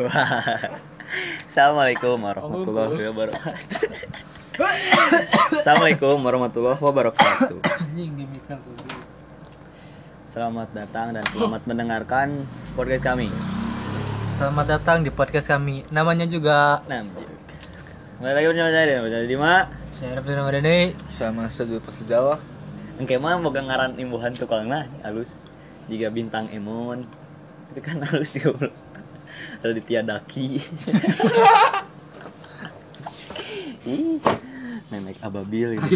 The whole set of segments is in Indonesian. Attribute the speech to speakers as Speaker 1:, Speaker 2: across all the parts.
Speaker 1: Assalamualaikum warahmatullahi wabarakatuh. Assalamualaikum warahmatullahi wabarakatuh. Selamat datang dan selamat mendengarkan podcast kami.
Speaker 2: Selamat datang di podcast kami. Namanya juga
Speaker 1: Nah, kembali lagi bersama saya Dima.
Speaker 2: saya Rafli Ramadhani.
Speaker 3: sama sejuta sejawa
Speaker 1: Engke mah boga ngaran imbuhan tukangna halus. Jika bintang emon itu kan halus juga. Raditya Daki. Ih, memek ababil ini.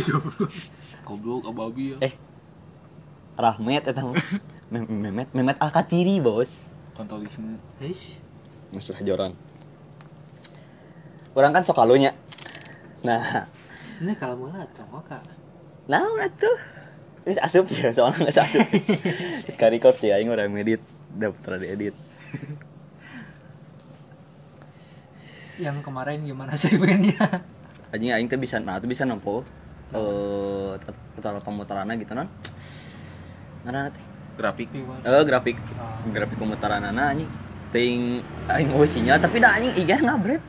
Speaker 3: goblok ababi
Speaker 1: Eh. Rahmat eta. Mem- Memet Memet Alkatiri, Bos.
Speaker 3: kontolisme
Speaker 2: Eish.
Speaker 1: Masalah joran. Orang kan sok kalunya. Nah,
Speaker 2: Ini kalau mau sama kak.
Speaker 1: nah atuh. Wis asup ya, soalnya nggak asup. Sekali record ya, aing udah ngedit, udah putra diedit.
Speaker 2: Yang kemarin gimana sih pengennya?
Speaker 1: Anjing aing teh bisa, nah tuh bisa nempo. Eh, total pemutarannya gitu non. Ngaranna teh.
Speaker 3: grafik
Speaker 1: Eh, grafik grafik pemutaran anjing. Ting aing mau sinyal tapi dah anjing igen ngabret.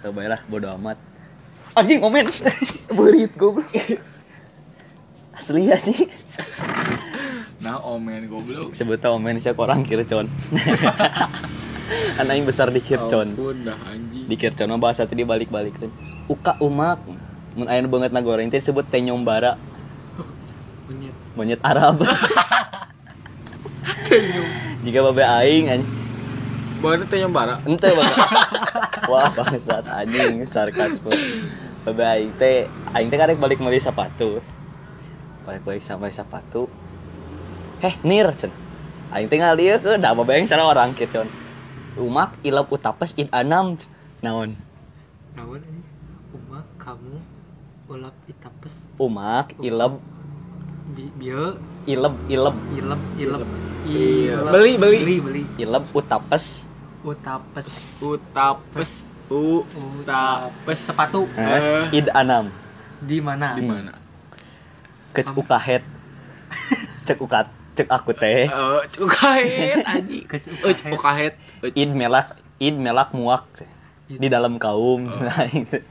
Speaker 1: Teu bae lah bodo amat. Anjing komen. Beurit goblok. Asli anjing.
Speaker 3: nah omen goblok
Speaker 1: sebutnya omen siya korang kircon anak yang besar di kircon. Di kircon mah bahasa tadi balik balik uka umak. Mun aya nu banget nagoreng teh disebut tenyombara
Speaker 2: Monyet.
Speaker 1: monyet Arab. Jika babe aing anjing
Speaker 3: baru tanya bara
Speaker 1: ente babe wah bangsat anjing sarkasme. Babe aing teh aing teh karek balik meuli sepatu balik balik sama sepatu heh nir cen. Aing teh ngalieu ke da babe aing salah orang kircon umak ilap utapes id anam. Naon?
Speaker 2: Nawan ini? Uma kamu ulap itapes.
Speaker 1: Umak ilap
Speaker 2: bi bieu
Speaker 1: ilep ilep.
Speaker 2: Ilep ilep.
Speaker 3: Iya. Beli, beli.
Speaker 2: beli beli.
Speaker 1: Ilep utapes.
Speaker 2: Utapes.
Speaker 3: Utapes. Utapes.
Speaker 2: Sepatu.
Speaker 1: Eh, id anam.
Speaker 2: Di mana?
Speaker 3: Di mana?
Speaker 1: Kec ukahet. Cek ukat cek aku teh
Speaker 3: eh cukahet anjing.
Speaker 2: Kec
Speaker 3: eh
Speaker 2: ukahet.
Speaker 1: Id melak id melak muak. Di dalam kaum.
Speaker 3: Oh.
Speaker 1: nah itu.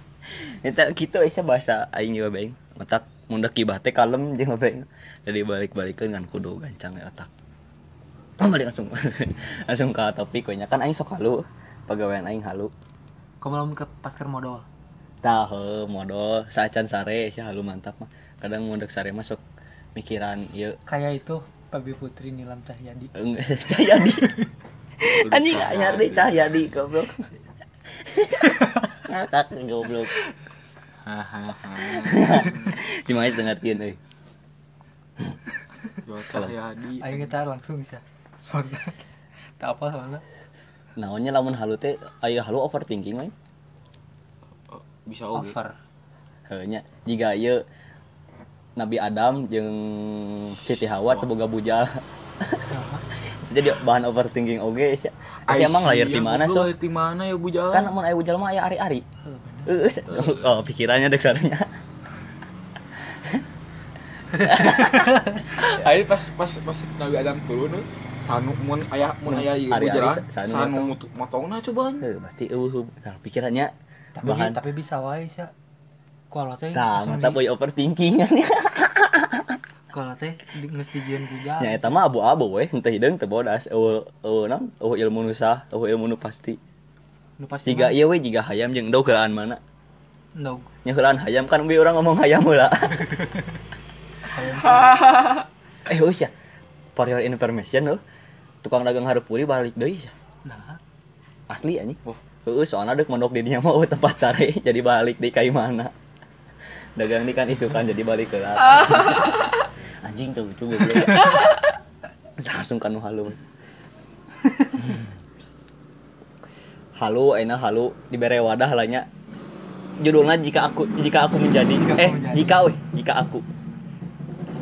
Speaker 1: Itu gitu bahasa aing juga baing otak mundak kibah teh kalem jeung baing jadi balik balikan kan kudu gancang ya otak. Oh balik langsung. Langsung ke topik we kan aing sok halu. Pegawaian aing halu.
Speaker 2: Kamu belum ke pasker modal.
Speaker 1: Tahu modal. Saacan sare sih halu mantap mah. Kadang mundak sare masuk mikiran ieu
Speaker 2: kayak itu Pabi Putri Nilam Cahyadi.
Speaker 1: Cahyadi anjing gak nyari Cahyadi goblok. Ngakak goblok. Cuma itu ngertiin euy
Speaker 3: jual cahyadi
Speaker 2: ayo kita langsung bisa. Spontan tak apa soalnya
Speaker 1: naonnya lamun halu teh aya halu overthinking we
Speaker 3: Oh, bisa
Speaker 2: over.
Speaker 1: Heunya jika ieu Nabi Adam jeung Siti Hawa teu boga bujal jadi bahan overthinking oge sia Sia emang lahir di mana so?
Speaker 3: lahir di mana ya bu jalan?
Speaker 1: Kan mun aya bujal mah aya ari-ari.
Speaker 2: Oh, bener.
Speaker 1: Heeh. oh pikirannya dek saranya
Speaker 3: Ayo pas pas pas Nabi Adam turun sanu mun aya mun aya ieu
Speaker 1: Ari-ari
Speaker 3: jalan.
Speaker 1: Sanu
Speaker 3: sanu motongna cobaan
Speaker 1: Heuh, berarti eueuh nah, pikirannya
Speaker 2: tapi
Speaker 1: Bahan.
Speaker 2: tapi bisa wae sih kalau teh
Speaker 1: tah
Speaker 2: langsung
Speaker 1: mata boy overthinking
Speaker 2: kalau teh di geus dijieun Google
Speaker 1: nya eta mah abu-abu we henteu hideung teu bodas. Eueuh eueuh naon eueuh ilmu nu sah eueuh ilmu nu pasti.
Speaker 2: Nu pasti
Speaker 1: jiga ieu we jiga hayam jeung endog heulaan mana?
Speaker 2: No
Speaker 1: nya heulaan hayam kan bi urang ngomong hayam heula. Eh wis ya for your information eueuh. Tukang dagang harupuri balik deui sia.
Speaker 2: Nah.
Speaker 1: Asli anjing. Wah heueuh soalna deuk mondok di dinya mah eueuh tempat sare jadi balik di kai mana. Dagang ini kan isukan jadi balik ke anjing tuh lucu goblok langsung kanu halu halu enak halu dibere wadah lahnya judulnya jika aku jika aku menjadi.
Speaker 2: Jika aku
Speaker 1: eh
Speaker 2: menjadi.
Speaker 1: jika weh. Jika aku.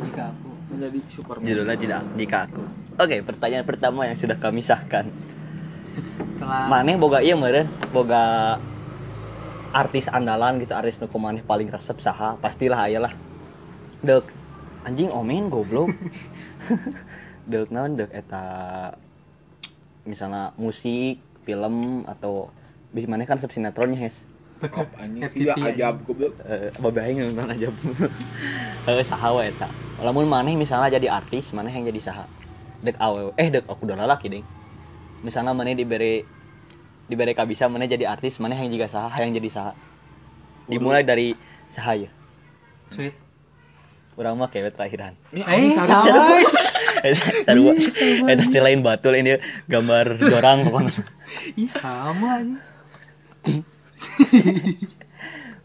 Speaker 2: Jika aku
Speaker 3: menjadi Superman.
Speaker 1: Judulnya tidak jika aku. Oke pertanyaan pertama yang sudah kami sahkan.
Speaker 2: Telah.
Speaker 1: Maneh boga iya meren boga artis andalan gitu artis nu paling resep saha pastilah aya lah. Dek anjing omen goblok. Dek naon dek eta misalnya musik film atau bisa mana kan sub sinetronnya hes.
Speaker 3: Op, anjing iya ajab goblok.
Speaker 1: Eh babeh nonton aja eh saha we eta. Lamun maneh misalnya jadi artis maneh yang jadi saha. Dek awewe eh dek aku udah lalaki ding. Misalnya maneh diberi diberi kabisa maneh jadi artis maneh yang juga saha yang jadi saha. Dimulai dari saha ya.
Speaker 2: Sweet.
Speaker 1: Urang mah kewe terakhiran
Speaker 3: ini
Speaker 2: Eh, sama.
Speaker 3: sarua.
Speaker 1: Eta still lain batul ini gambar jorang pokoknya.
Speaker 2: Ih, sama aja.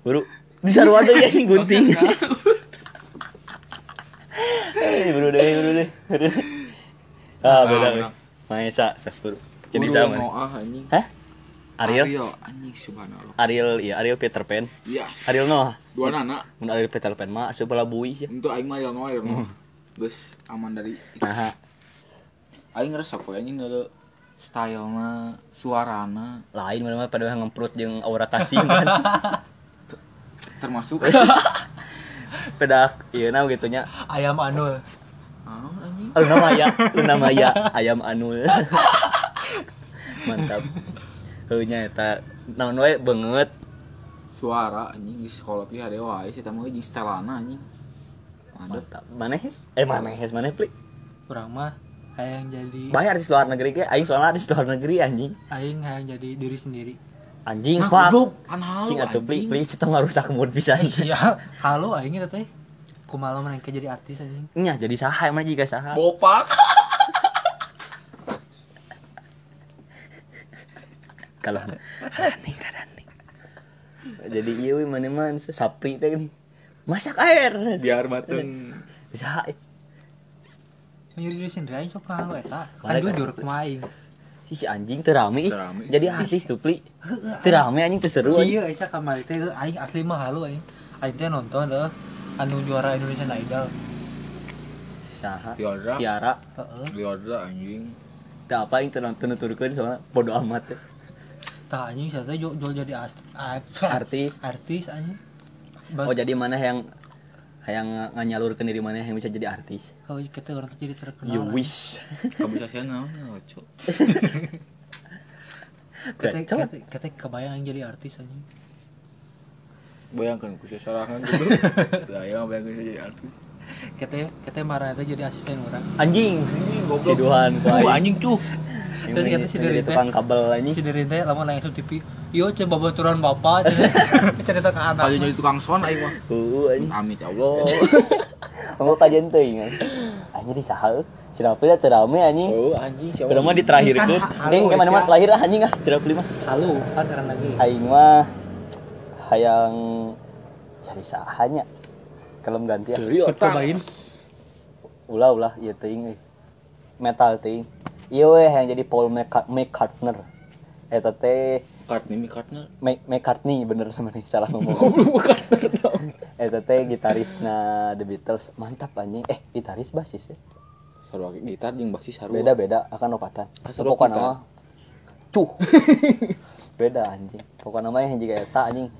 Speaker 1: Buru di sarua deui anjing gunting. Eh, buru deh, buru deh. deh. Ah, beda.
Speaker 3: Nah.
Speaker 1: Maesa, sak buru. Jadi sama. Hah? Ariel?
Speaker 3: Ariel anjing subhanallah
Speaker 1: Ariel, iya Ariel Peter Pan.
Speaker 3: iya
Speaker 1: Ariel Noah.
Speaker 3: dua nana
Speaker 1: Mun Ariel Peter Pan mah bola bui sih.
Speaker 3: untuk aing mah Ariel Noah Ariel
Speaker 1: Hmm.
Speaker 3: Noah geus aman dari
Speaker 1: Nah,
Speaker 3: aing ngerasa poe anjing ada stylena suarana
Speaker 1: lain mana pada ngemprut jeung aura kasih kan.
Speaker 3: termasuk
Speaker 1: Pedak ieu na gitunya.
Speaker 2: Ayam anul.
Speaker 3: ah anjing
Speaker 1: Luna Maya, Luna Maya, ayam anul. Mantap. Heunya eta naon wae beungeut.
Speaker 3: suara anjing di sekolah pi ada wae sih tamu jeung stylena anjing ada
Speaker 1: Mantap. Manehes? Eh manehes maneh pli.
Speaker 2: Kurang mah hayang jadi
Speaker 1: Bayar di luar negeri ge aing soalnya di luar negeri anjing.
Speaker 2: aing hayang jadi diri sendiri.
Speaker 1: Anjing
Speaker 3: nah kan halu
Speaker 1: Cing atuh pli,
Speaker 3: anjing
Speaker 1: pli kita ngarusak mood pisan.
Speaker 2: Iya, halo aing eta teh. Kumaha jadi artis anjing.
Speaker 1: Nya jadi saha emang juga saha.
Speaker 3: bopak
Speaker 1: Kalau aneh rada aneh. Jadi ieu we mana man sapri teh gini. Masak air.
Speaker 3: biar batun
Speaker 1: Bisa
Speaker 2: Nyuri diri sendiri sok halo eta. Kan
Speaker 1: Balik,
Speaker 2: jujur
Speaker 1: balik.
Speaker 2: kumaha aing.
Speaker 1: si anjing teu rame ih. Jadi artis tuh pli. Teu rame anjing teu seru. anjing.
Speaker 2: Iya, Aisyah kamari teh aing asli mah halo aing. Aing teh nonton deh anu juara Indonesian Idol.
Speaker 1: Saha? Tiara.
Speaker 2: Heeh.
Speaker 3: Liodra anjing
Speaker 1: Teu apa yang teu nuturkeun soalnya bodo amat teh.
Speaker 2: Tah anjing saya teh jual jual jadi ah,
Speaker 1: Artis.
Speaker 2: artis anjing.
Speaker 1: Oh jadi mana yang yang nganyalurkeun diri mana yang bisa jadi artis.
Speaker 2: Oh, kita orang teh jadi terkenal.
Speaker 1: You wish.
Speaker 3: kamu bisa sih naonnya oco
Speaker 2: Kita kita kita kebayang jadi artis anjing.
Speaker 3: bayangkan ku sesarangan dulu saya bayangkan jadi artis
Speaker 2: Kita kita marah teh jadi asisten orang.
Speaker 1: Anjing.
Speaker 3: anjing
Speaker 1: Si Duhan ku
Speaker 3: Tuh,
Speaker 1: aing.
Speaker 3: anjing cuh
Speaker 2: Terus kata si teh.
Speaker 1: tukang kabel anjing.
Speaker 2: Si dari teh lamun langsung TV. Yo coba baturan bapak cerita cerita ke anak.
Speaker 3: kalau jadi tukang son aing mah
Speaker 1: Heeh anjing.
Speaker 3: amit ya Allah
Speaker 1: Kamu kajian teuing kan. Anjing di saha? Si Rafli teh rame anjing.
Speaker 3: oh anjing siapa
Speaker 1: mah diterakhirkeun.
Speaker 2: Kan ha-
Speaker 1: Geng
Speaker 2: halo,
Speaker 1: ke mana mah terakhir ah anjing ah si Rafli mah.
Speaker 2: Halo, kan karena lagi.
Speaker 1: Aing mah hayang cari sahanya. Kalau ganti ya.
Speaker 3: otak
Speaker 2: Cobain.
Speaker 1: Ulah ulah ieu teuing euy. Metal teuing. Ieu we yang jadi Paul McCart- McCartney. Eta teh
Speaker 3: McCartney McCartney
Speaker 1: Mc- McCartney bener sama nih salah ngomong.
Speaker 3: dong
Speaker 1: Eta teh gitarisna The Beatles mantap anjing. Eh gitaris basis ya.
Speaker 3: sarua gitar jeung basis sarua
Speaker 1: Beda beda akan opatan.
Speaker 3: Ah, gitar.
Speaker 1: mah cuh. beda anjing. Pokokna mah yang jiga eta anjing.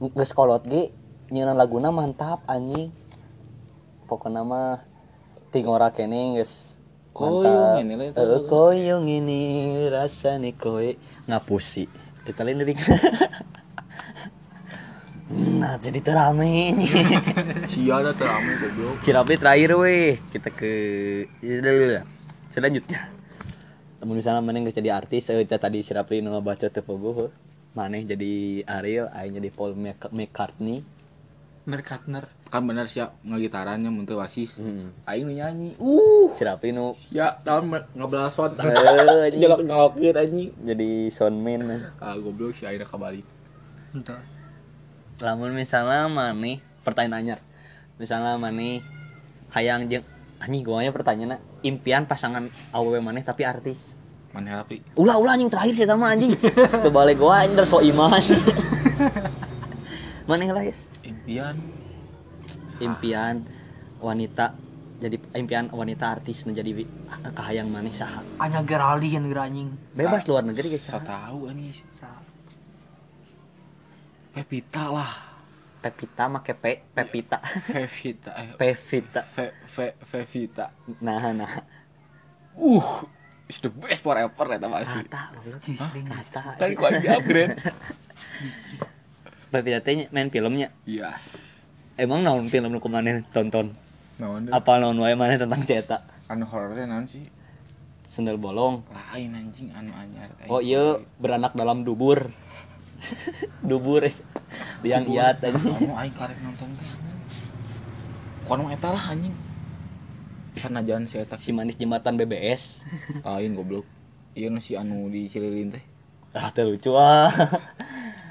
Speaker 1: Geus kolot ge nyeunaan laguna mantap anjing. Pokokna mah tingora kene geus
Speaker 3: koyong ini lah
Speaker 1: Eh, koyong ini rasanya koe ngapusi. Kita lain lirik. nah, jadi terame ini.
Speaker 3: sia ada terame goblok
Speaker 1: Cirapi terakhir weh. Kita ke selanjutnya. Namun misalnya mana nggak jadi artis, eh, kita tadi Cirapi nu baca teu pogo. Maneh jadi Ariel, aing jadi Paul Mc- McCartney.
Speaker 2: Merkatner.
Speaker 3: kan bener siap ngagitarannya mun teu wasis
Speaker 1: Hmm.
Speaker 3: aing nyanyi. Uh.
Speaker 1: Cirapi nu.
Speaker 3: Ya daun ngabelah son
Speaker 1: eh,
Speaker 3: jelek ngalokeun anjing.
Speaker 1: Jadi soundman.
Speaker 3: ah goblok si aing kabalik
Speaker 2: Entah.
Speaker 1: lamun misalnya maneh pertanyaannya misalnya maneh hayang jeung anjing pertanyaan impian pasangan awewe maneh tapi artis.
Speaker 3: Mana tapi?
Speaker 1: Ulah ulah anjing terakhir sih sama anjing. Itu balik gua anjing so iman. Maneh lah guys
Speaker 3: impian.
Speaker 1: Impian wanita jadi impian wanita artis menjadi kahayang manis sah
Speaker 2: hanya gerali yang geranying
Speaker 1: bebas ah, luar negeri guys
Speaker 3: saya tahu ini. Pepita lah.
Speaker 1: Pepita make pe Pepita.
Speaker 3: Pepita Pepita. Pepita.
Speaker 1: Nah nah.
Speaker 3: Uh is the best forever ya
Speaker 1: tahu sih kata
Speaker 3: tadi gua upgrade?
Speaker 1: PPDT main filmnya?
Speaker 3: Yes.
Speaker 1: emang naon film lu ke mana tonton?
Speaker 3: Naon
Speaker 1: apa naon wae mana tentang cetak?
Speaker 3: Anu horornya naon sih?
Speaker 1: Sendal bolong.
Speaker 3: Lain anjing anu anyar
Speaker 1: oh iya gitu. beranak dalam dubur. Dubur. Yang iya tadi
Speaker 3: kamu aing karek nonton teh. Kono eta lah anjing. Sana jalan si eta.
Speaker 1: Si manis jembatan BBS
Speaker 3: lain goblok. Iya nasi anu di Cililin teh.
Speaker 1: Ah teh lucu ah.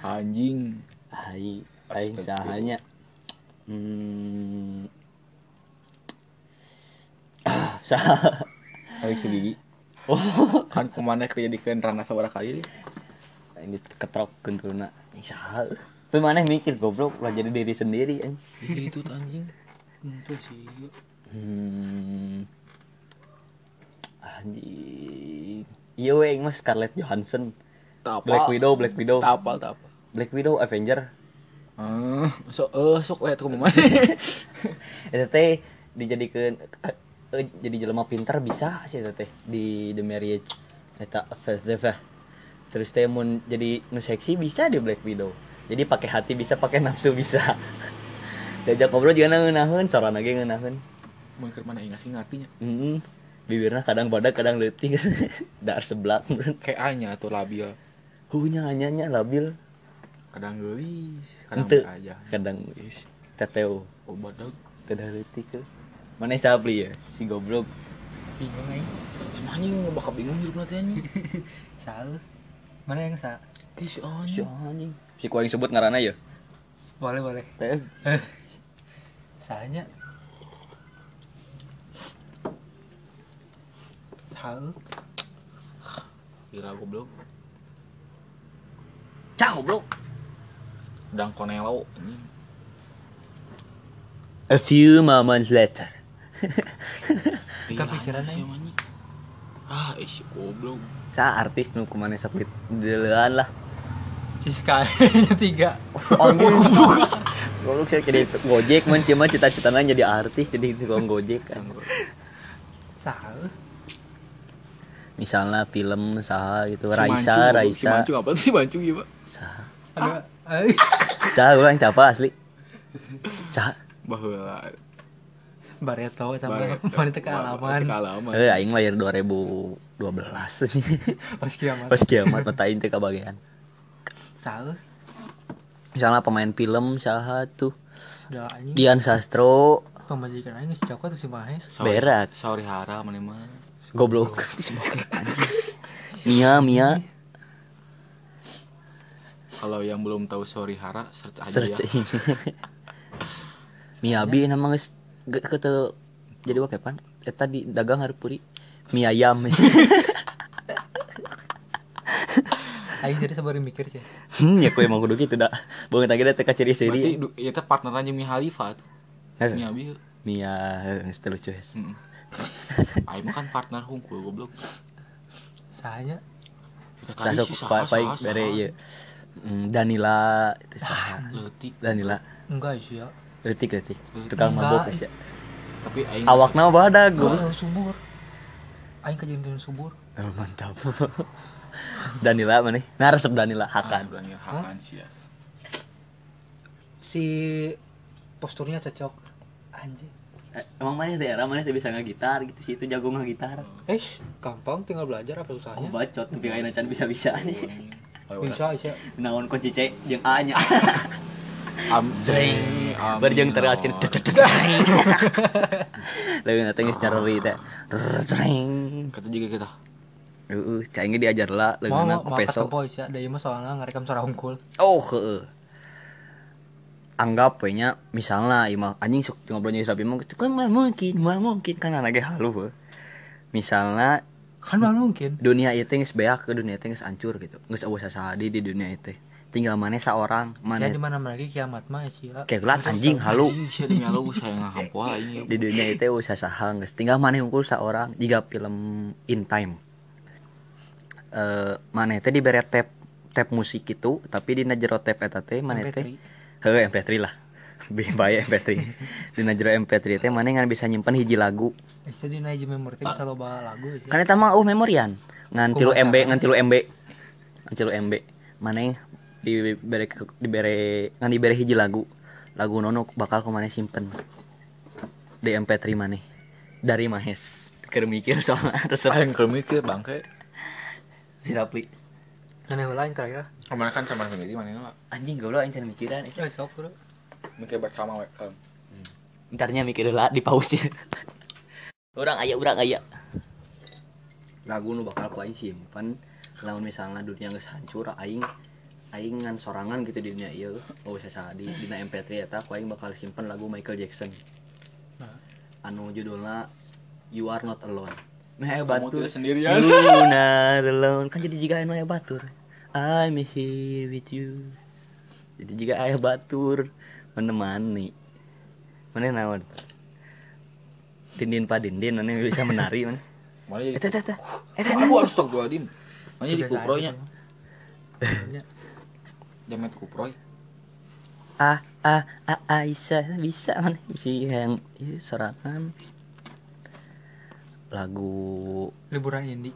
Speaker 3: Anjing.
Speaker 1: Hai, hai sahanya. Hmm. Ah, sah.
Speaker 3: hai.
Speaker 1: Oh,
Speaker 3: kan ke mana kerja di kuen ranah sabara kali
Speaker 1: ini ketrok kentuna sah. Tapi mana mikir goblok lah jadi diri sendiri
Speaker 3: an itu anjing.
Speaker 2: Hmm, itu sih
Speaker 1: hmm. Anjing. Iya weh mas Scarlett Johansson. Black Widow Black Widow.
Speaker 3: Tapal tapal
Speaker 1: Black Widow Avenger.
Speaker 3: Heeh, so uh, sok eh, we tuh mana
Speaker 1: itu teh dijadikan uh, eh, jadi jelema pintar bisa sih itu teh di The Marriage eta terus teh mun jadi nu seksi bisa di Black Widow. Jadi pakai hati bisa pakai nafsu bisa. Diajak ngobrol juga ngeunahun soran lagi ngeunahun.
Speaker 3: Mun keur mana ingat sih ngartinya?
Speaker 1: Mm -hmm. bibirnya kadang badak kadang letih dar seblak
Speaker 3: kayak anya tuh labil.
Speaker 1: Hunya anyanya labil
Speaker 3: kadang gelis kadang
Speaker 1: Ente,
Speaker 3: aja.
Speaker 1: Kadang gelis. Teteo.
Speaker 3: Obat dog
Speaker 1: tidak detik mana mana beli ya? Si goblok.
Speaker 2: Bingung aja
Speaker 3: semuanya nggak bakal bingung hidup nanti ini
Speaker 2: sal mana yang sa?
Speaker 3: Eh, si anjing
Speaker 1: si
Speaker 3: anjing
Speaker 1: si kuaing sebut ngarana ya?
Speaker 2: Boleh boleh. Sahanya. Sal
Speaker 3: kira goblok.
Speaker 1: Cah bro
Speaker 3: dang konelo
Speaker 1: a few moments later.
Speaker 3: Kan
Speaker 2: Kepikiran
Speaker 3: sih ah eh, isi goblok.
Speaker 1: Sa artis nu kumane sakit deuleuan lah.
Speaker 2: Siska tiga.
Speaker 1: Oh, Buka. Goblok. Saya jadi gojek man cuma cita-citanya jadi artis jadi tukang gojek kan.
Speaker 2: Sal.
Speaker 1: Misalnya film sah gitu. Raisa Raisa.
Speaker 3: Cimancu apa sih Cimancu ya pak.
Speaker 1: Sah
Speaker 2: ada
Speaker 1: Cah orang capa asli. Cah.
Speaker 3: Bahula.
Speaker 2: Bareto eta mah wanita kealaman.
Speaker 1: Eh aing lahir 2012.
Speaker 2: Pas kiamat.
Speaker 1: Pas kiamat matain aing teh kabagian.
Speaker 2: salah
Speaker 1: Misalnya pemain film saha tuh. Dian Sastro.
Speaker 2: Pamajikan aing geus cokot si Mahes.
Speaker 1: Berat.
Speaker 3: Sorry hara mana mah.
Speaker 1: Goblok. Mia Mia
Speaker 3: kalau yang belum tahu sorry hara search aja
Speaker 1: search
Speaker 3: ya.
Speaker 1: Miyabi nama guys kata jadi wakepan eta eh, tadi dagang harpuri mi ayam
Speaker 2: Aing jadi sabar mikir sih.
Speaker 1: Hmm, ya aku emang kudu gitu dah. Bangun tadi teh ciri seri.
Speaker 3: Berarti ya teh partner aja Mi Khalifa tuh. Mia Bi.
Speaker 1: Mia geus teh lucu.
Speaker 3: Heeh. Aing kan partner hungkul goblok.
Speaker 2: Sahanya.
Speaker 3: Kita kali sih
Speaker 1: sah.
Speaker 3: Baik,
Speaker 1: bere. Iya. Mm, Danila itu
Speaker 3: sah.
Speaker 1: Danila.
Speaker 2: Enggak sih ya.
Speaker 1: Leutik leutik. Tukang mabok sih. Ya.
Speaker 3: Tapi aing
Speaker 1: ada
Speaker 2: gue?
Speaker 1: Air
Speaker 2: subur. Aing kejadian subur.
Speaker 1: Oh, mantap. Danila mana? Nah, resep Danila Hakan.
Speaker 3: Ah, Danila Hakan sih ya.
Speaker 2: Si posturnya cocok anjing.
Speaker 1: Eh, emang mana sih era mana sih bisa nggak gitar gitu sih itu jago nggak gitar?
Speaker 2: Eh, gampang tinggal belajar apa susahnya?
Speaker 1: Oh, bacot tapi kayaknya can bisa-bisa nih
Speaker 2: bisa bisa
Speaker 1: naon kunci cek jeung A nya
Speaker 3: amjreng
Speaker 1: berjeng teras kini lalu nanti secara rita cereng kata
Speaker 2: juga
Speaker 3: kita
Speaker 1: Uh, cahingnya diajar lah Mau mau peso
Speaker 2: Mau ya Dari mas soalnya ngerekam suara hongkul
Speaker 1: Oh heeh anggap punya misalnya imah anjing sok ngobrolnya sapi mah mungkin mungkin kan anak halu misalnya
Speaker 2: kan mah mungkin.
Speaker 1: Dunia itu beak ke dunia itu hancur gitu. Geus eueuh sasadi di dunia itu tinggal mana seorang mana
Speaker 2: di mana lagi kiamat mah sih ya
Speaker 1: kayak gelat anjing halu. di dunia itu sahang geus. Tinggal mana unggul seorang jika film in time. Eh mana teh dibere tap tap musik itu tapi di jero tap eta teh mana teh
Speaker 2: MP3.
Speaker 1: heuh MP3 lah. Bi- bae MP3 di jero MP3 teh mana ngan bisa nyimpen hiji lagu
Speaker 2: bisa di naik memori teh bisa loba lagu sih.
Speaker 1: Kan eta mah uh memorian ngan tilu
Speaker 2: Kumaha
Speaker 1: MB
Speaker 2: carana?
Speaker 1: ngan tilu MB ngan tilu MB maneh dibere dibere ngan dibere hiji lagu. Lagu nono bakal ku maneh simpen. Di MP3 maneh dari Mahes. Keur mikir soalnya resep
Speaker 3: Aing keur mikir bangke.
Speaker 1: si Rapli
Speaker 2: kan yang lain terakhir
Speaker 3: Ke mana kan sama sendiri mana lah.
Speaker 1: anjing goblok aing can mikiran.
Speaker 2: Ya sok bro.
Speaker 3: Mikir bersama we. kan.
Speaker 1: entarnya mikir lah di pause ya orang aya orang aya lagu nu bakal ku aing simpen lamun misalnya dunia geus hancur aing aing ngan sorangan gitu di dunia ieu oh saya di dina MP3 eta ku aing bakal simpen lagu Michael Jackson
Speaker 2: Nah.
Speaker 1: anu judulna You Are Not Alone Nah,
Speaker 3: Kamu
Speaker 1: batur.
Speaker 3: sendirian.
Speaker 1: You not alone. Kan jadi jika anu aya batur. I'm here with you. Jadi jika aya batur menemani. Mana naon? Dindin pa dindin mana bisa menari mana.
Speaker 3: Mana jadi
Speaker 1: Eta eta eta. Eta
Speaker 3: Aku harus tau gua dim. Mana jadi
Speaker 2: Biasa aja
Speaker 3: kupronya.
Speaker 2: tuh. Ya,
Speaker 3: Jamet kuproy.
Speaker 1: ah ah ah Aisyah bisa mana bisa yang iya, sorangan. Lagu
Speaker 2: liburan indie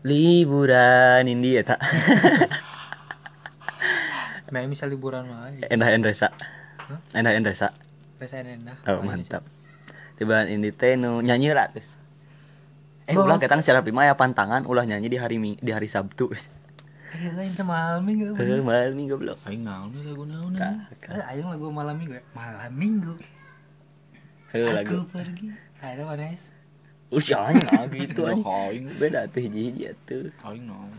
Speaker 1: liburan India tak
Speaker 2: Nah, misal liburan mah ya.
Speaker 1: endah endresa endah endresa
Speaker 2: Rasa enak.
Speaker 1: oh mantap tiba ini teh nu nyanyi ratus eh
Speaker 2: Bah.
Speaker 1: ulah ketang secara prima ya pantangan ulah nyanyi di hari di hari Sabtu
Speaker 2: Ayo lain teh malam minggu.
Speaker 1: Malam minggu goblok
Speaker 3: Aing naon lagu naon
Speaker 1: ka-
Speaker 2: Eh, ayo lagu malam minggu ya. Malam minggu. Aku
Speaker 1: lagu
Speaker 2: pergi. Ayo mana
Speaker 1: usianya nah gitu
Speaker 3: Aing
Speaker 1: beda tuh hiji hiji tuh
Speaker 3: naon.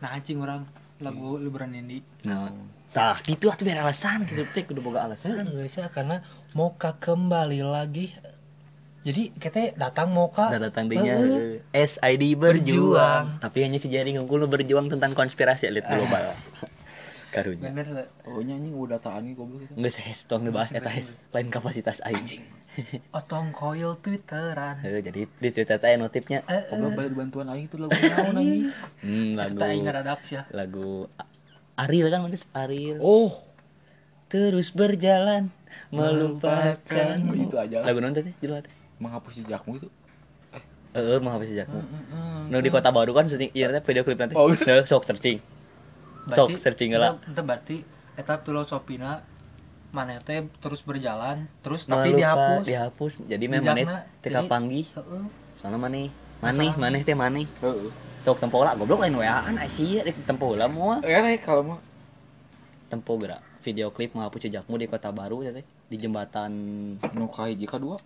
Speaker 2: Nah, anjing orang lagu liburan indie.
Speaker 1: nah tah gitu atuh biar alasan gitu teh kudu boga alasan
Speaker 2: Enggak sih karena Moka kembali lagi. Jadi kita datang Moka
Speaker 1: Udah datang dinya
Speaker 2: Heeh.
Speaker 1: heuh. SID berjuang.
Speaker 2: Berjuang.
Speaker 1: tapi hanya si Jari ngungkul berjuang tentang konspirasi elit global karunya
Speaker 2: bener tuh.
Speaker 3: Oh anjing udah taan nih goblok itu.
Speaker 1: Nggak sehestong dibahas eta hes lain kapasitas aing.
Speaker 2: Otong koil Twitteran.
Speaker 1: Heuh, jadi di Twitter teh notifnya
Speaker 2: Eh,
Speaker 3: Goblok bayar bantuan aing itu lagu naon anjing.
Speaker 1: hmm, lagu
Speaker 2: Kita ingat ada ya.
Speaker 1: lagu Ariel kan mana Ariel.
Speaker 3: Oh,
Speaker 1: Terus berjalan melupakan.
Speaker 3: Oh, itu aja lah.
Speaker 1: Lagu non teh judul teh.
Speaker 3: Menghapus jejakmu itu.
Speaker 1: Heeh, mau habis jejakmu.
Speaker 3: Heeh.
Speaker 1: Nu di kota baru kan syuting iya teh video klip nanti.
Speaker 3: Oh.
Speaker 1: Heuh, sok searching. Sok searching lah.
Speaker 2: Itu berarti eta filosofina mana teh terus berjalan terus tapi dihapus.
Speaker 1: dihapus. Jadi memang
Speaker 2: jadi-
Speaker 1: panggih.
Speaker 2: Heeh.
Speaker 1: Soalnya maneh maneh maneh teh maneh.
Speaker 3: Heeh.
Speaker 1: Sok tempo lah goblok lain weaan Asia di tempo lah moal.
Speaker 3: Ya nih kalau mah
Speaker 1: Tempo gerak video klip menghapus jejakmu di kota baru ya teh di jembatan
Speaker 3: nu ka hiji ka dua.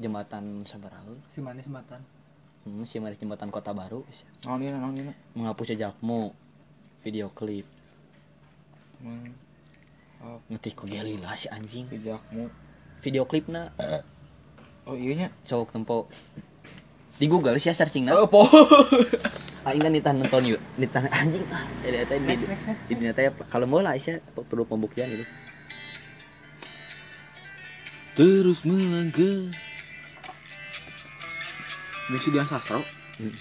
Speaker 1: jembatan sabaraha
Speaker 2: Si manis matan.
Speaker 1: hmm, si mari jembatan kota baru
Speaker 3: Naon ieu naon ieu.
Speaker 1: menghapus jejakmu video klip
Speaker 3: Hmm. Oh,
Speaker 1: ngetih ku gelila si anjing
Speaker 3: jejakmu.
Speaker 1: video klipna
Speaker 3: Oh iya nya.
Speaker 1: cowok tempo di Google sih searching na
Speaker 3: Oh, po.
Speaker 1: aing kan nitah nonton yuk nitah anjing ah ada ada di di dunia teh kalau mau lah Aisyah perlu pembuktian gitu
Speaker 3: Terus melangkah. Misi dia sastra.
Speaker 1: Hmm.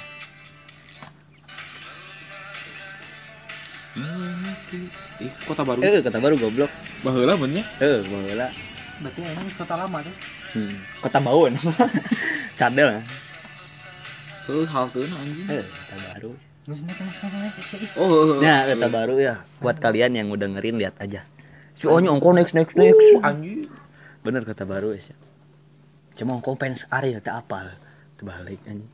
Speaker 3: Ih, kota baru.
Speaker 1: eh kota baru goblok
Speaker 3: Baheula mun nya.
Speaker 1: eh baheula
Speaker 2: Berarti emang kota lama tuh.
Speaker 1: hmm. kota baun cadel nah.
Speaker 3: Heuh, halteuna anjing.
Speaker 1: eh baru.
Speaker 2: Kan ya kecil.
Speaker 3: Oh,
Speaker 1: nah kota baru ya buat kalian yang udah ngerin lihat aja. Si onyo ongko next next next.
Speaker 3: Anjing.
Speaker 1: bener kata baru ya cuma ongko fans Ariel tak apal. Terbalik anjing.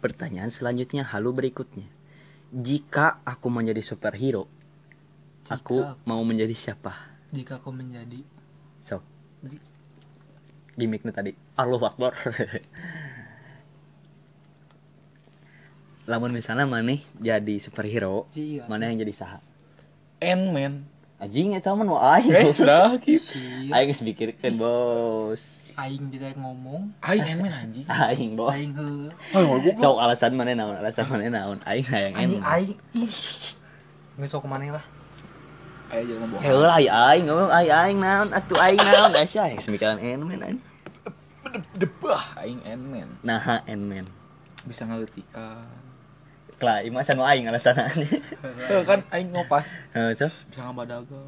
Speaker 1: Pertanyaan selanjutnya halo berikutnya. Jika aku menjadi superhero aku mau menjadi siapa?
Speaker 2: Jika kau menjadi
Speaker 1: sok
Speaker 2: Ji-
Speaker 1: gimmicknya tadi. Allahu Akbar lamun misalnya maneh jadi superhero
Speaker 2: Iya.
Speaker 1: mana yang jadi saha
Speaker 3: Ant-Man.
Speaker 1: anjing eta mah nu aing
Speaker 3: Eh, sudah gitu.
Speaker 1: Aing geus mikirkeun bos
Speaker 2: Aing bisa ngomong.
Speaker 3: Aing Ant-Man anjing.
Speaker 1: aing bos
Speaker 2: Aing he.
Speaker 3: Ayo gua
Speaker 1: sok alasan mana naon alasan mana naon aing hayang
Speaker 2: Anjing
Speaker 1: emang
Speaker 2: aing. Nggak sok ke mana lah.
Speaker 3: Ayo jangan bohong.
Speaker 1: Heulah ai aing ngomong ai aing naon atuh aing naon guys ya geus mikiran Ant-Man aing.
Speaker 3: Debah aing Ant-Man.
Speaker 1: Nah, Ant-Man.
Speaker 3: Bisa ngaletikan.
Speaker 1: Lah, ieu mah sanu aing alasanana.
Speaker 3: Eh, kan aing ngopas.
Speaker 1: Heeh, so.
Speaker 3: Bisa ngabadaga.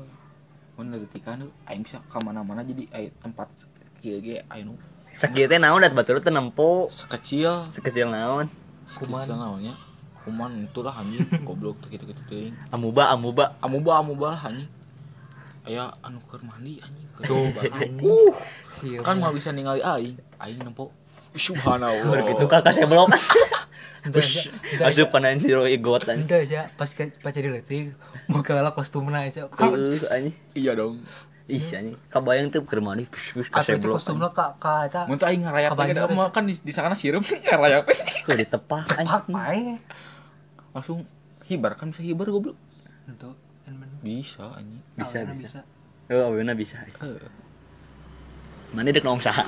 Speaker 3: mun ketika nu aing bisa ka mana-mana jadi aya tempat kieu ge aya nu.
Speaker 1: Sakieu teh naon dat batur teh nempo.
Speaker 3: Sekecil.
Speaker 1: Sekecil naon?
Speaker 2: Kuman.
Speaker 3: sekecil naonnya? Kuman itulah anjing. Goblok tuh gitu-gitu teuing
Speaker 1: amuba amuba
Speaker 3: amuba amuba lah anjing. Aya anu keur mandi anjing.
Speaker 2: Tuh. Sieu
Speaker 3: kan
Speaker 2: mah.
Speaker 3: mau bisa ningali aing. Aing nempo. Subhanallah.
Speaker 1: Begitu kakak saya blok
Speaker 2: Ente aja- ente aja-
Speaker 1: asup kana zero igot anjing.
Speaker 2: Ente aja pas ke- pas jadi letik mau kalah kostumna itu
Speaker 1: Heeh anjing.
Speaker 3: Iya dong.
Speaker 1: Ih anjing. Kabayang tuh keur mandi pus pus ka seblok
Speaker 2: kostumna ka ka eta
Speaker 3: mun teu aing ngarayap teh mah kan di, di sana sireum ngarayap
Speaker 1: Kau ditepak
Speaker 2: pak
Speaker 1: anjing?
Speaker 2: pae
Speaker 3: langsung hibar kan bisa hibar goblok.
Speaker 2: Itu
Speaker 3: bisa anjing.
Speaker 1: Bisa bisa oh aweuna bisa.
Speaker 3: Heuh.
Speaker 1: mana dek nong saha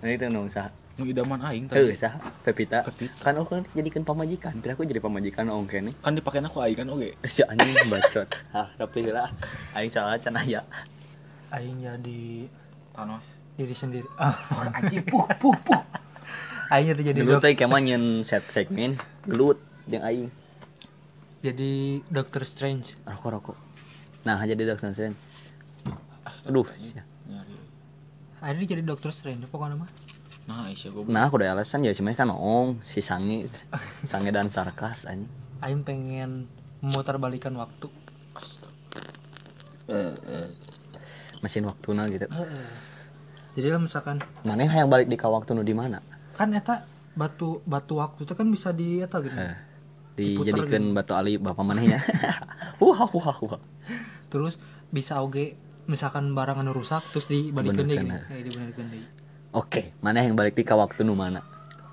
Speaker 1: Nampi,
Speaker 2: Itu.
Speaker 1: nong saha
Speaker 3: nu idaman aing
Speaker 1: Heuh
Speaker 3: tadi
Speaker 1: saha Pepita.
Speaker 3: Tapi
Speaker 1: kan aku kan jadikan pamajikan. Tidak aku jadi pamajikan ong kene
Speaker 3: kan dipakein aku aing kan oke?
Speaker 1: Si anjing bacot. Ah tapi lah. Aing salah can aya.
Speaker 2: Aing jadi
Speaker 3: Thanos.
Speaker 2: diri sendiri. Ah. Anjing puh puh puh. Aing jadi jadi
Speaker 1: teh kemah nyen set segmen gelut yang aing.
Speaker 2: Jadi Doctor Strange.
Speaker 1: Rokok rokok. Nah jadi dokter sen aduh
Speaker 2: aing jadi Doctor Strange pokoknya mah
Speaker 3: nah goblok
Speaker 1: nah aku udah alasan ya cuma kan ong si sange. Sange dan sarkas anjing.
Speaker 2: Aing pengen memutar balikan waktu.
Speaker 1: Mesin waktu gitu.
Speaker 2: Jadi lah misalkan
Speaker 1: mana yang balik di ka waktu nu di mana?
Speaker 2: Kan eta batu batu waktu itu kan bisa di eta gitu.
Speaker 1: Eh.
Speaker 2: Diputer
Speaker 1: dijadikan batu ali bapak manehnya? Wah wah wah
Speaker 2: terus bisa oge misalkan barang anu rusak terus dibalikin deh
Speaker 1: Benerkeun,
Speaker 2: gitu. Eh, dibalikin deh
Speaker 1: oke mana yang balik di ka waktu nu mana?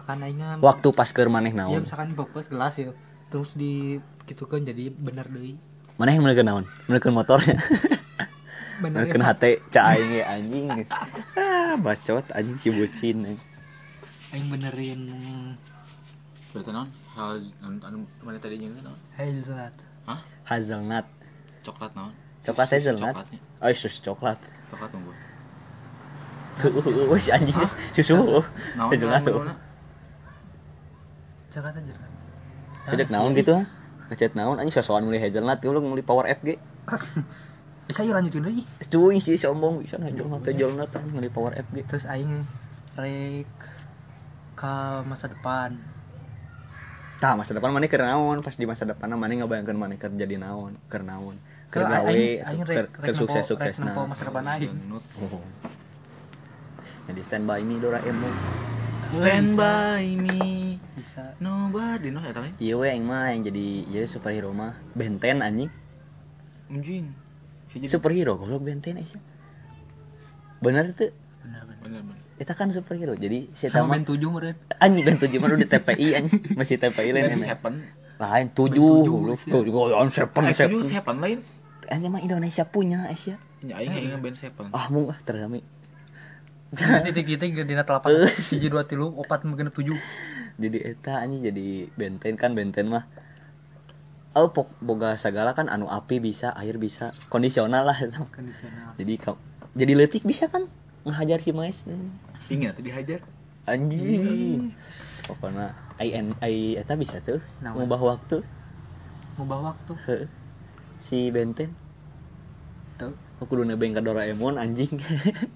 Speaker 2: Kan aingnya
Speaker 1: waktu pas keur maneh
Speaker 2: ya
Speaker 1: naon?
Speaker 2: misalkan pepes gelas ya. Terus di gitu kan jadi bener deh
Speaker 1: mana yang menekan naon? Menekan motornya?
Speaker 2: Bener
Speaker 1: menekan
Speaker 2: ya,
Speaker 1: cak aing ge, anjing. Ah bacot anjing si bucin anjing.
Speaker 2: aing benerin
Speaker 3: berarti non hal anu anu mana tadi nyeun non
Speaker 2: hazelnut.
Speaker 1: Hazelnut.
Speaker 3: Coklat non
Speaker 1: Coklat
Speaker 3: Susu
Speaker 1: hazelnut?
Speaker 3: coklatnya.
Speaker 1: Oh susu coklat.
Speaker 3: Coklat tunggu
Speaker 1: tuh wes anjing. Susu. Hazelnut
Speaker 2: coklat aja
Speaker 1: sedek naon gitu ha ngechat naon anjing sosokan mulai hazelnut lu mulai power FG
Speaker 2: bisa ya lanjutin lagi.
Speaker 1: Cuy sih sombong bisa hazelnut hazelnut anjing mulai power FG
Speaker 2: terus aing rek ke masa depan.
Speaker 1: Tah masa depan mana keur naon? Pas di masa depan mana ngabayangkeun mana keur jadi naon keur naon
Speaker 2: ke aing aing
Speaker 1: keur
Speaker 2: rek rek
Speaker 1: sukses sukses nah.
Speaker 2: masa depan aing.
Speaker 1: Oh. jadi stand by me Doraemon
Speaker 3: stand by me.
Speaker 2: Bisa.
Speaker 3: Nobody no eta teh
Speaker 1: iya we yang mah yang jadi ya superhero mah. Benten anjing.
Speaker 3: Anjing.
Speaker 1: Superhero goblok benten Aisyah bener tuh
Speaker 2: bener bener.
Speaker 3: Bener bener.
Speaker 1: Eta kan superhero jadi si
Speaker 2: sama
Speaker 1: mah
Speaker 2: Ben tujuh meren
Speaker 1: anjing ben tujuh mah udah TPI anjing. Masih TPI lain
Speaker 3: Seven.
Speaker 1: Lain tujuh
Speaker 2: Aisyah.
Speaker 1: tuh goblok. seven
Speaker 3: eh
Speaker 1: Seven
Speaker 3: lain
Speaker 1: anjing mah Indonesia punya Aisyah
Speaker 3: ya aing aing Ben Seven.
Speaker 1: Ah mau ah terami
Speaker 2: titik-titik di telapak. Hiji dua tilu opat mungkin tujuh.
Speaker 1: Jadi eta anjing jadi benten kan benten mah. Oh pok boga segala kan anu api bisa air bisa. Kondisional lah
Speaker 2: kondisional.
Speaker 1: Jadi jadi letik bisa kan ngehajar si Mas
Speaker 3: ingat dihajar
Speaker 1: anjing. Pokoknya ai en- ai eta bisa tuh ngubah waktu.
Speaker 2: Ngubah waktu.
Speaker 1: Si benten
Speaker 2: Tuh.
Speaker 1: aku udah nebeng ke Doraemon anjing.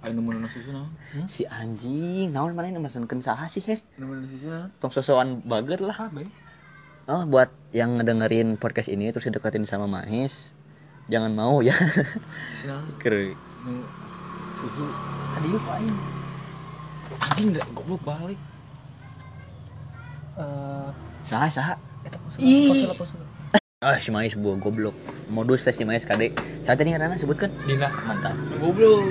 Speaker 3: Aing nu meunang susu naon?
Speaker 1: Si anjing naon mana yang mesenkeun saha sih hes?
Speaker 3: Meunang susu
Speaker 1: tong sosokan bager lah.
Speaker 2: KB
Speaker 1: oh buat yang ngedengerin podcast ini terus deketin sama Mahis jangan mau ya.
Speaker 3: Susu naon?
Speaker 1: Ker-
Speaker 3: nu susu.
Speaker 2: Tadi yuk aing
Speaker 3: anjing dah goblok balik.
Speaker 2: Eh
Speaker 1: saha saha.
Speaker 2: Eta
Speaker 3: Ih.
Speaker 1: Ah si Mahis buah goblok. Modus tes si Mahis kade. Saat ini karena sebutkan?
Speaker 2: Dina.
Speaker 1: Mantap.
Speaker 3: Goblok.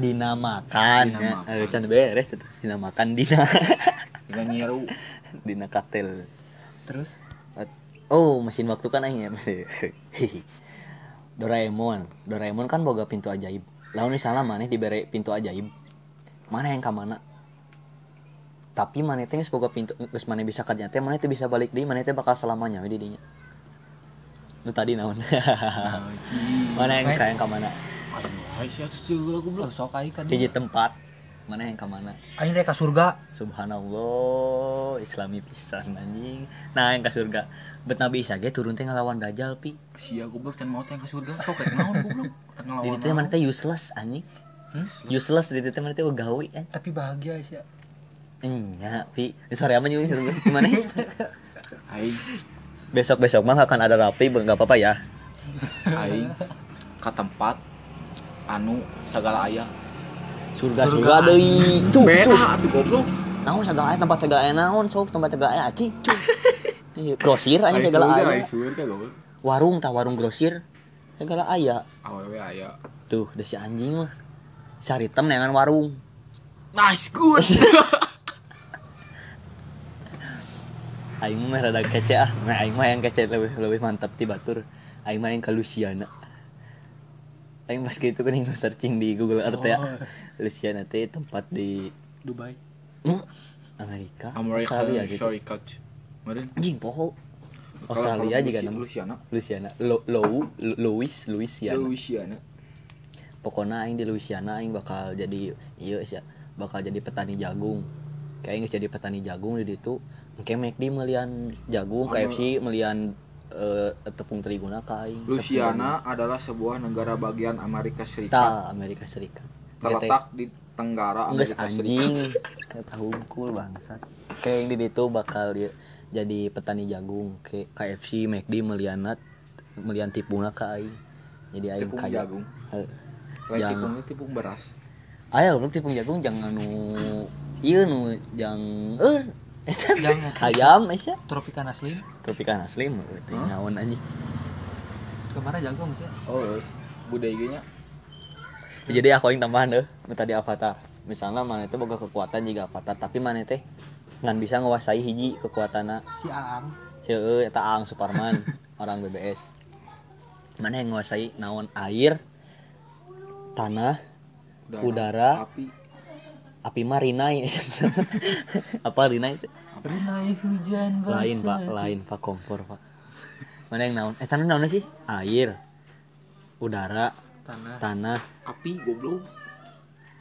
Speaker 1: Dinamakan ya
Speaker 3: Dinamakan.
Speaker 1: eh can beres tuh. dinamakan Dina.
Speaker 3: Dengan nyiru.
Speaker 1: Dina Katel.
Speaker 2: Terus?
Speaker 1: Oh mesin waktu kan aing ya masih Doraemon. Doraemon kan boga pintu ajaib. Lalu misalnya mana diberi pintu ajaib. Mana yang ke mana tapi mana teh boga pintu geus mana bisa kerja teh mana teh bisa balik deui mana teh bakal selamanya we di dinya nu tadi naon? Mana yang
Speaker 2: Main.
Speaker 1: ka yang ke mana? Hiji tempat mana yang ke mana?
Speaker 2: Aing rek ka surga.
Speaker 1: Subhanallah islami pisan anjing. Nah yang ke surga. Bet nabi isa ge turun teh ngelawan dajjal pi.
Speaker 3: Sia goblok can maot yang ke surga. Sok rek naon goblok?
Speaker 1: Di teh mana teh useless anjing.
Speaker 2: Hmm?
Speaker 1: useless di teh mana teh gawe eh
Speaker 2: tapi bahagia sih ya.
Speaker 1: nya pi. Ini sore aman juga surga gimana? Sih
Speaker 3: aing.
Speaker 1: Besok besok mah akan ada rapi nggak apa apa ya.
Speaker 3: Aing ka tempat anu sagala aya
Speaker 1: surga
Speaker 2: Surga,
Speaker 1: deui tuh tuh.
Speaker 3: atuh goblok.
Speaker 1: Naon segala aya tempat segala aya naon sok tempat segala aya cing tuh Iya, grosir aja segala
Speaker 3: surga,
Speaker 1: aya
Speaker 3: ai surga goblok.
Speaker 1: Warung tah warung grosir. Segala aya
Speaker 3: awewe aya
Speaker 1: tuh udah si anjing mah. Saritem neangan warung.
Speaker 3: Nice good
Speaker 1: aing mah rada kece ah. Nah aing mah yang kece lebih lebih mantap ti batur. Aing mah yang ke Luciana. Aing pas gitu kan yang searching di Google Earth ya.
Speaker 2: Oh,
Speaker 1: Luciana teh tempat di
Speaker 2: Dubai.
Speaker 1: Amerika?
Speaker 3: Amerika
Speaker 1: Australia gitu.
Speaker 3: Sorry coach meureun
Speaker 1: anjing poho. Australia juga nama.
Speaker 3: Luciana.
Speaker 1: Luciana. Lo, Lou Louis Louisiana.
Speaker 3: Louisiana.
Speaker 1: Pokoknya aing di Louisiana aing bakal jadi iya sih bakal jadi petani jagung. Kayak nggak jadi petani jagung di situ kayak McD melian jagung
Speaker 3: Anu-
Speaker 1: KFC melian eh, tepung teriguna ka aing
Speaker 3: Louisiana adalah sebuah negara bagian Amerika Serikat.
Speaker 1: Ta Amerika Serikat.
Speaker 3: Terletak di tenggara
Speaker 1: Enggak
Speaker 3: Amerika Serikat.
Speaker 1: anjing. Kata hungkul bangsat. Kayak yang di situ bakal dia jadi petani jagung. Kayak KFC McD melianat melian tipuna ka aing jadi aing
Speaker 3: tepung
Speaker 1: kaya
Speaker 3: jagung.
Speaker 1: Heuh.
Speaker 3: lain
Speaker 1: Jang.
Speaker 3: tepung itu tepung beras.
Speaker 1: Ayo lu tipung jagung jangan nu iya nu jang eh
Speaker 2: yang
Speaker 1: ayam Aisyah
Speaker 2: tropikan asli
Speaker 1: tropikan asli mah
Speaker 3: Hah?
Speaker 1: nyaon anjing.
Speaker 2: Ke mana jago sih
Speaker 3: oh budaya nya
Speaker 1: jadi aku yang tambahan deh nu tadi avatar. Misalnya mana itu boga kekuatan juga avatar tapi mana teh ngan bisa nguasai hiji kekuatanna
Speaker 2: si Aang.
Speaker 1: Seueur eta Aang Suparman orang BBS mana yang nguasai naon? Air tanah udara
Speaker 3: api
Speaker 1: api mah rinai. Apa rinai?
Speaker 2: Rinai hujan
Speaker 1: lain pak. Lain pak. Kompor pak. Mana yang naon? Eh tanah naon sih? Air. Udara.
Speaker 2: Tanah.
Speaker 1: Tanah.
Speaker 3: Api goblok.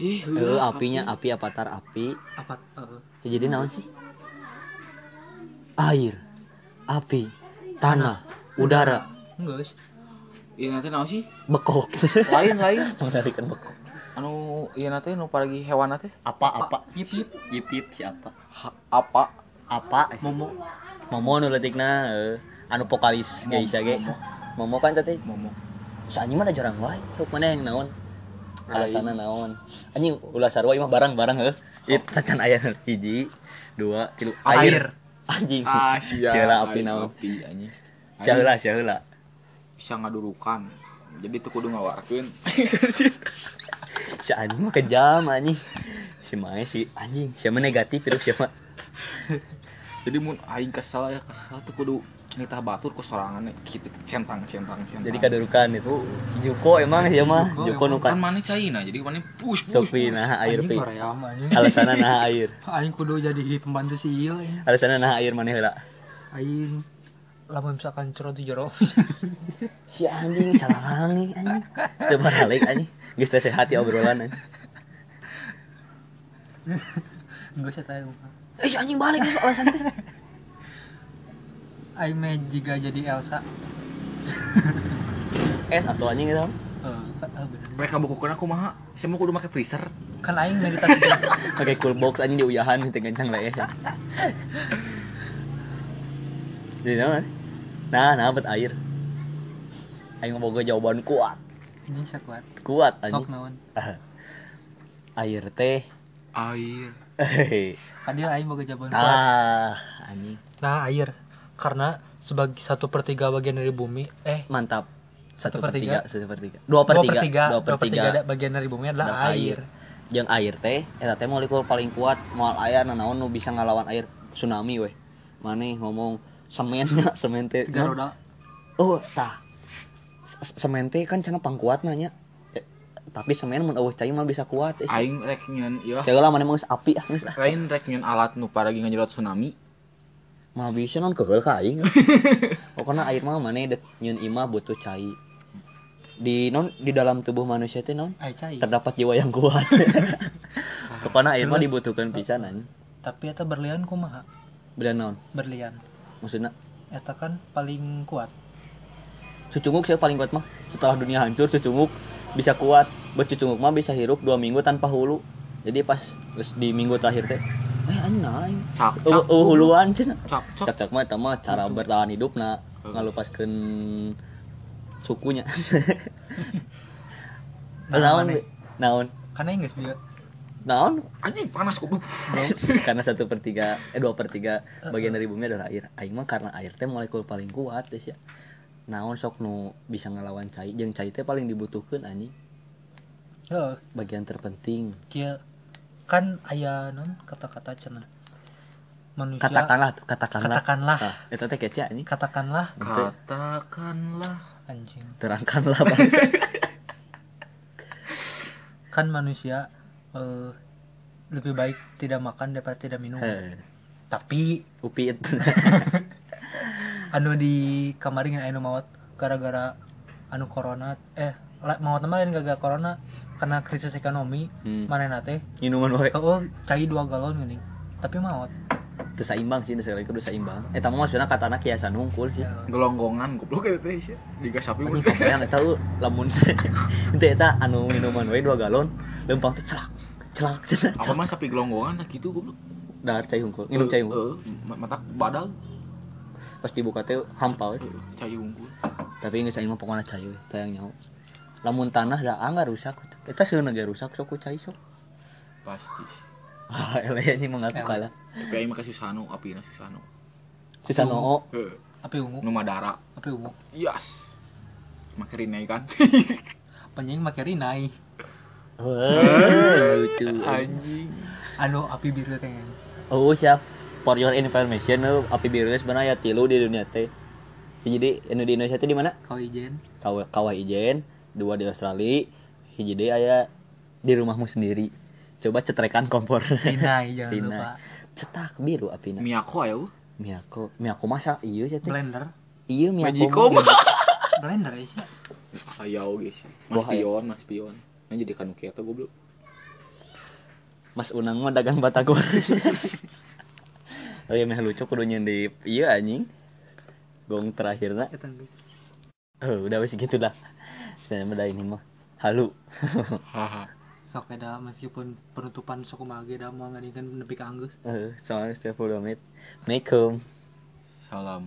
Speaker 3: Ih
Speaker 1: eh apinya api. avatar api.
Speaker 2: Apa eh,
Speaker 1: ya, jadi naon sih? Air. Api. Tanah. Udara.
Speaker 2: Enggak sih.
Speaker 3: Iya nanti naon sih?
Speaker 1: Bekok.
Speaker 3: Lain lain.
Speaker 1: Menarikan bekok
Speaker 3: anu iya nanti nu paragi hewan nanti
Speaker 1: apa apa?
Speaker 2: Yip yip.
Speaker 1: Yip yip siapa
Speaker 3: apa?
Speaker 1: Apa?
Speaker 2: Momo.
Speaker 1: Momo nu leutikna eh, anu vokalis geisha ge momo. Kan teh
Speaker 3: momo.
Speaker 1: Saanjing mana jarang wae. Ruk mana yang naon? Alasanna naon? Anjing ulah sarua mah barang-barang heuh. It tacan aya hiji, dua, tilu air. Anjing.
Speaker 3: ah sia
Speaker 1: Sialah api naon.
Speaker 3: api anjing.
Speaker 1: Siaheula, siaheula.
Speaker 3: bisa ngadurukan jadi tuh kudu ngawarkeun
Speaker 1: Si anjing mah kejam anjing. Si Mae si anjing, siapa negatif itu siapa?
Speaker 3: jadi mun aing kesal ya kesal tuh kudu nitah batur ku sorangan gitu centang centang centang
Speaker 1: Jadi kadurukan itu. Si Juko emang ya mah,
Speaker 2: Juko
Speaker 1: Juko nu
Speaker 3: kan mana China jadi mana push push
Speaker 1: sok pi
Speaker 3: push.
Speaker 1: nah air
Speaker 2: Anjing
Speaker 1: pi. Alasanna nah air.
Speaker 2: aing kudu jadi pembantu si ieu anjing
Speaker 1: Alasanna nah air maneh heula.
Speaker 2: aing lamun misalkan cero tuh jero
Speaker 1: Si anjing salah langi anjing. Teu balik anjing. Geus teh sehat ya obrolan anjing.
Speaker 2: sih tahu
Speaker 1: Eh si anjing balik ya alasan teh.
Speaker 2: aing mah jika jadi Elsa
Speaker 1: Es atau anjing
Speaker 2: eh eh, bener.
Speaker 3: mereka bukukan aku mah saya mau kudu pakai freezer
Speaker 2: kan aing meditasi
Speaker 1: pakai cool box anjing di uyahan gitu kencang lah ya jadi naon nah nah bet air. Aing mau jawaban kuat.
Speaker 2: Ini kuat?
Speaker 1: Kuat
Speaker 2: sok
Speaker 1: anjing.
Speaker 2: naon?
Speaker 1: Air teh.
Speaker 3: Air.
Speaker 2: Kadil aing boga jawaban kuat.
Speaker 1: Ah anjing.
Speaker 2: Nah air. Karena sebagai satu per tiga bagian dari bumi eh.
Speaker 1: Mantap. Satu,
Speaker 2: Satu
Speaker 1: per tiga, satu per tiga. Dua per tiga dua per tiga
Speaker 2: ada bagian dari bumi adalah
Speaker 1: Adalah
Speaker 2: air.
Speaker 1: yang air teh eta teh molekul paling kuat. Moal aya na naon nu bisa ngalawan air tsunami weh. Maneh ngomong semennya semen teh
Speaker 2: tiga
Speaker 1: naon?
Speaker 2: roda.
Speaker 1: Oh tah. S- semen teh kan cenah pangkuat nanya. Eh, tapi semen mun eueuh cai mah bisa kuat eh,
Speaker 3: aing rek nyeun ieu
Speaker 1: Jaga lah mana mau api ah geus ah.
Speaker 3: lain rek nyeun alat nu paragi ngajerot tsunami.
Speaker 1: Mah bisa non keheul ka aing. Pokona air mah mana dek nyeun imah butuh cai. Di non di dalam tubuh manusia teh non
Speaker 2: cai.
Speaker 1: Terdapat jiwa yang kuat. pokoknya air mah dibutuhkan pisan
Speaker 2: tapi eta berlian kumaha?
Speaker 1: Bener naon?
Speaker 2: Berlian
Speaker 1: maksudnya?
Speaker 2: Eta kan paling kuat.
Speaker 1: Cucunguk saya paling kuat mah. Setelah dunia hancur cucunguk bisa kuat. Buat cucunguk mah bisa hirup dua minggu tanpa hulu. Jadi pas geus di minggu terakhir teh eh anjing aing
Speaker 3: cak
Speaker 1: uh,
Speaker 3: cak
Speaker 1: uh, huluan cenah
Speaker 3: cak cak.
Speaker 1: Cak cak mah eta mah cara bertahan hidup na
Speaker 3: Heeh.
Speaker 1: ngalupaskeun sukunya.
Speaker 2: Nah,
Speaker 1: naon naon?
Speaker 2: Karena inggris bieu
Speaker 1: naon?
Speaker 3: Anjing panas kok.
Speaker 1: Karena satu per tiga eh dua per tiga bagian dari bumi adalah air. Aing mah karena air teh molekul paling kuat guys ya. Naon sok nu bisa ngelawan cai jeung cai teh paling dibutuhkan anjing.
Speaker 2: Heuh,
Speaker 1: bagian terpenting.
Speaker 2: Kieu kan aya non kata-kata cenah manusia
Speaker 1: katakanlah katakanlah.
Speaker 2: Katakanlah.
Speaker 1: Ah itu teh kece anjing.
Speaker 2: Katakanlah.
Speaker 3: Katakanlah.
Speaker 2: Anjing.
Speaker 1: Terangkanlah bangsa
Speaker 2: kan manusia eh, lebih baik tidak makan daripada tidak minum.
Speaker 1: Heh,
Speaker 2: tapi
Speaker 1: upit
Speaker 2: anu di kamari anu maut gara-gara anu corona. Eh maut nama lain gara-gara corona karena krisis ekonomi
Speaker 1: hmm.
Speaker 2: mana nate?
Speaker 1: Minuman wae.
Speaker 2: Oh cai dua galon gini tapi maut
Speaker 1: teu saimbang sih sekali kudu saimbang eta mah maksudna katana kiasan hungkul sih.
Speaker 3: Gelonggongan goblok ya teh sih. Diga sapi
Speaker 1: anjing kabayan eta lamun teu eta anu minuman wae dua galon lempang teh celak celak cenah
Speaker 3: apa mah sapi gelonggongan nah gitu goblok.
Speaker 1: Dahar cai hungkul minum cai hungkul.
Speaker 3: Heeh, mata badal.
Speaker 1: Pas dibuka teh hampal we.
Speaker 3: Heeh, cai unggul
Speaker 1: tapi nggak saya mah pokoknya cai we tayang nyaho lamun tanah dah anggar rusak. Eta seueuna ge rusak sok ku cai sok.
Speaker 3: Pasti
Speaker 1: ah eleh ini mengaku kalah.
Speaker 3: Tapi aing mah Susano apina Susano
Speaker 1: susah noo
Speaker 3: Heeh,
Speaker 2: api ungu.
Speaker 3: Nu Madara
Speaker 2: api ungu.
Speaker 3: Yes. Makerin kan?
Speaker 2: Penyanyi make rinai.
Speaker 1: Wah, lucu.
Speaker 3: Anjing.
Speaker 2: Anu api biru teh.
Speaker 1: Oh siap. For your information api biru sebenarnya aya tilu di dunia teh. Jadi anu di Indonesia teh di mana?
Speaker 2: Kau ijen.
Speaker 1: Kawah kawah ijen dua di Australia. Hiji deui aya di rumahmu sendiri coba cetrekan kompor.
Speaker 2: Rinai jangan
Speaker 1: Rinai.
Speaker 2: lupa.
Speaker 1: Cetak biru apina
Speaker 3: Miyako ya.
Speaker 1: Miyako Miyako masa? Iya teh
Speaker 2: blender.
Speaker 1: Iya Miyako.
Speaker 2: Blender ya sih
Speaker 3: Hayao guys Mas pion Mas pion. Nah jadi kanu kieu goblok?
Speaker 1: Mas Unang mah dagang batagor. Oh iya meh lucu kudu nyendip. Iya anjing. Gong terakhirna
Speaker 2: Eta geus.
Speaker 1: oh udah wis gitu dah. Sebenarnya ini mah. Halu.
Speaker 3: Haha
Speaker 2: sok ada meskipun penutupan sok mage da mau ngadikeun nepi ka anggeus
Speaker 1: eh soalnya setiap 10 menit. Assalamualaikum.
Speaker 3: Salam